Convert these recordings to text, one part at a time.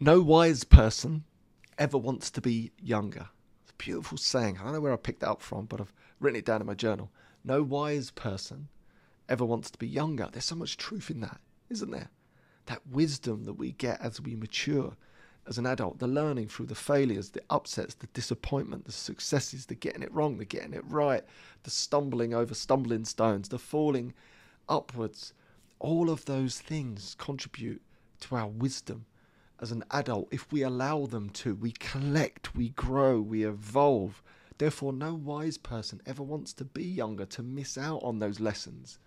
No wise person ever wants to be younger. It's a beautiful saying. I don't know where I picked that up from, but I've written it down in my journal. No wise person ever wants to be younger. There's so much truth in that, isn't there? That wisdom that we get as we mature as an adult, the learning through the failures, the upsets, the disappointment, the successes, the getting it wrong, the getting it right, the stumbling over stumbling stones, the falling upwards. All of those things contribute to our wisdom as an adult if we allow them to. We collect, we grow, we evolve. Therefore, no wise person ever wants to be younger, to miss out on those lessons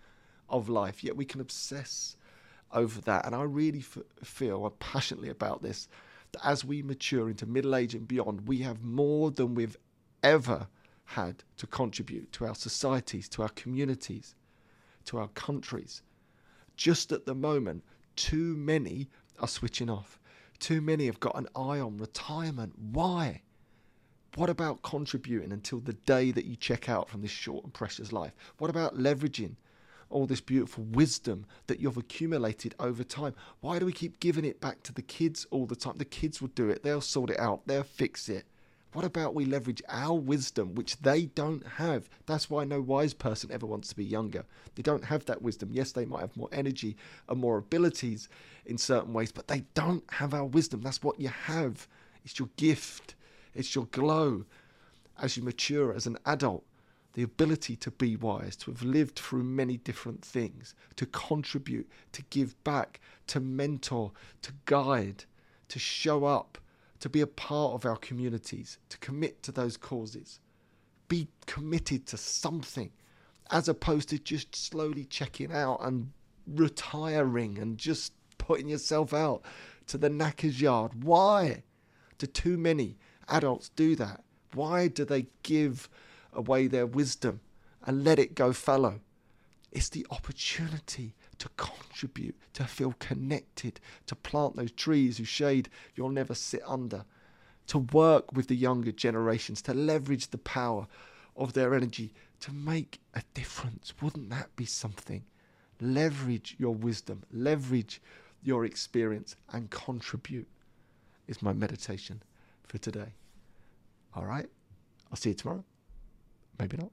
of life. Yet we can obsess over that. And I really f- feel uh, passionately about this that as we mature into middle age and beyond, we have more than we've ever had to contribute to our societies, to our communities, to our countries. Just at the moment, too many are switching off. Too many have got an eye on retirement. Why? What about contributing until the day that you check out from this short and precious life? What about leveraging all this beautiful wisdom that you've accumulated over time? Why do we keep giving it back to the kids all the time? The kids will do it, they'll sort it out, they'll fix it. What about we leverage our wisdom, which they don't have? That's why no wise person ever wants to be younger. They don't have that wisdom. Yes, they might have more energy and more abilities in certain ways, but they don't have our wisdom. That's what you have. It's your gift, it's your glow as you mature as an adult. The ability to be wise, to have lived through many different things, to contribute, to give back, to mentor, to guide, to show up to be a part of our communities, to commit to those causes. Be committed to something as opposed to just slowly checking out and retiring and just putting yourself out to the knacker's yard. Why do too many adults do that? Why do they give away their wisdom and let it go fallow? It's the opportunity to contribute, to feel connected, to plant those trees whose shade you'll never sit under, to work with the younger generations, to leverage the power of their energy to make a difference. Wouldn't that be something? Leverage your wisdom, leverage your experience, and contribute, is my meditation for today. All right? I'll see you tomorrow. Maybe not.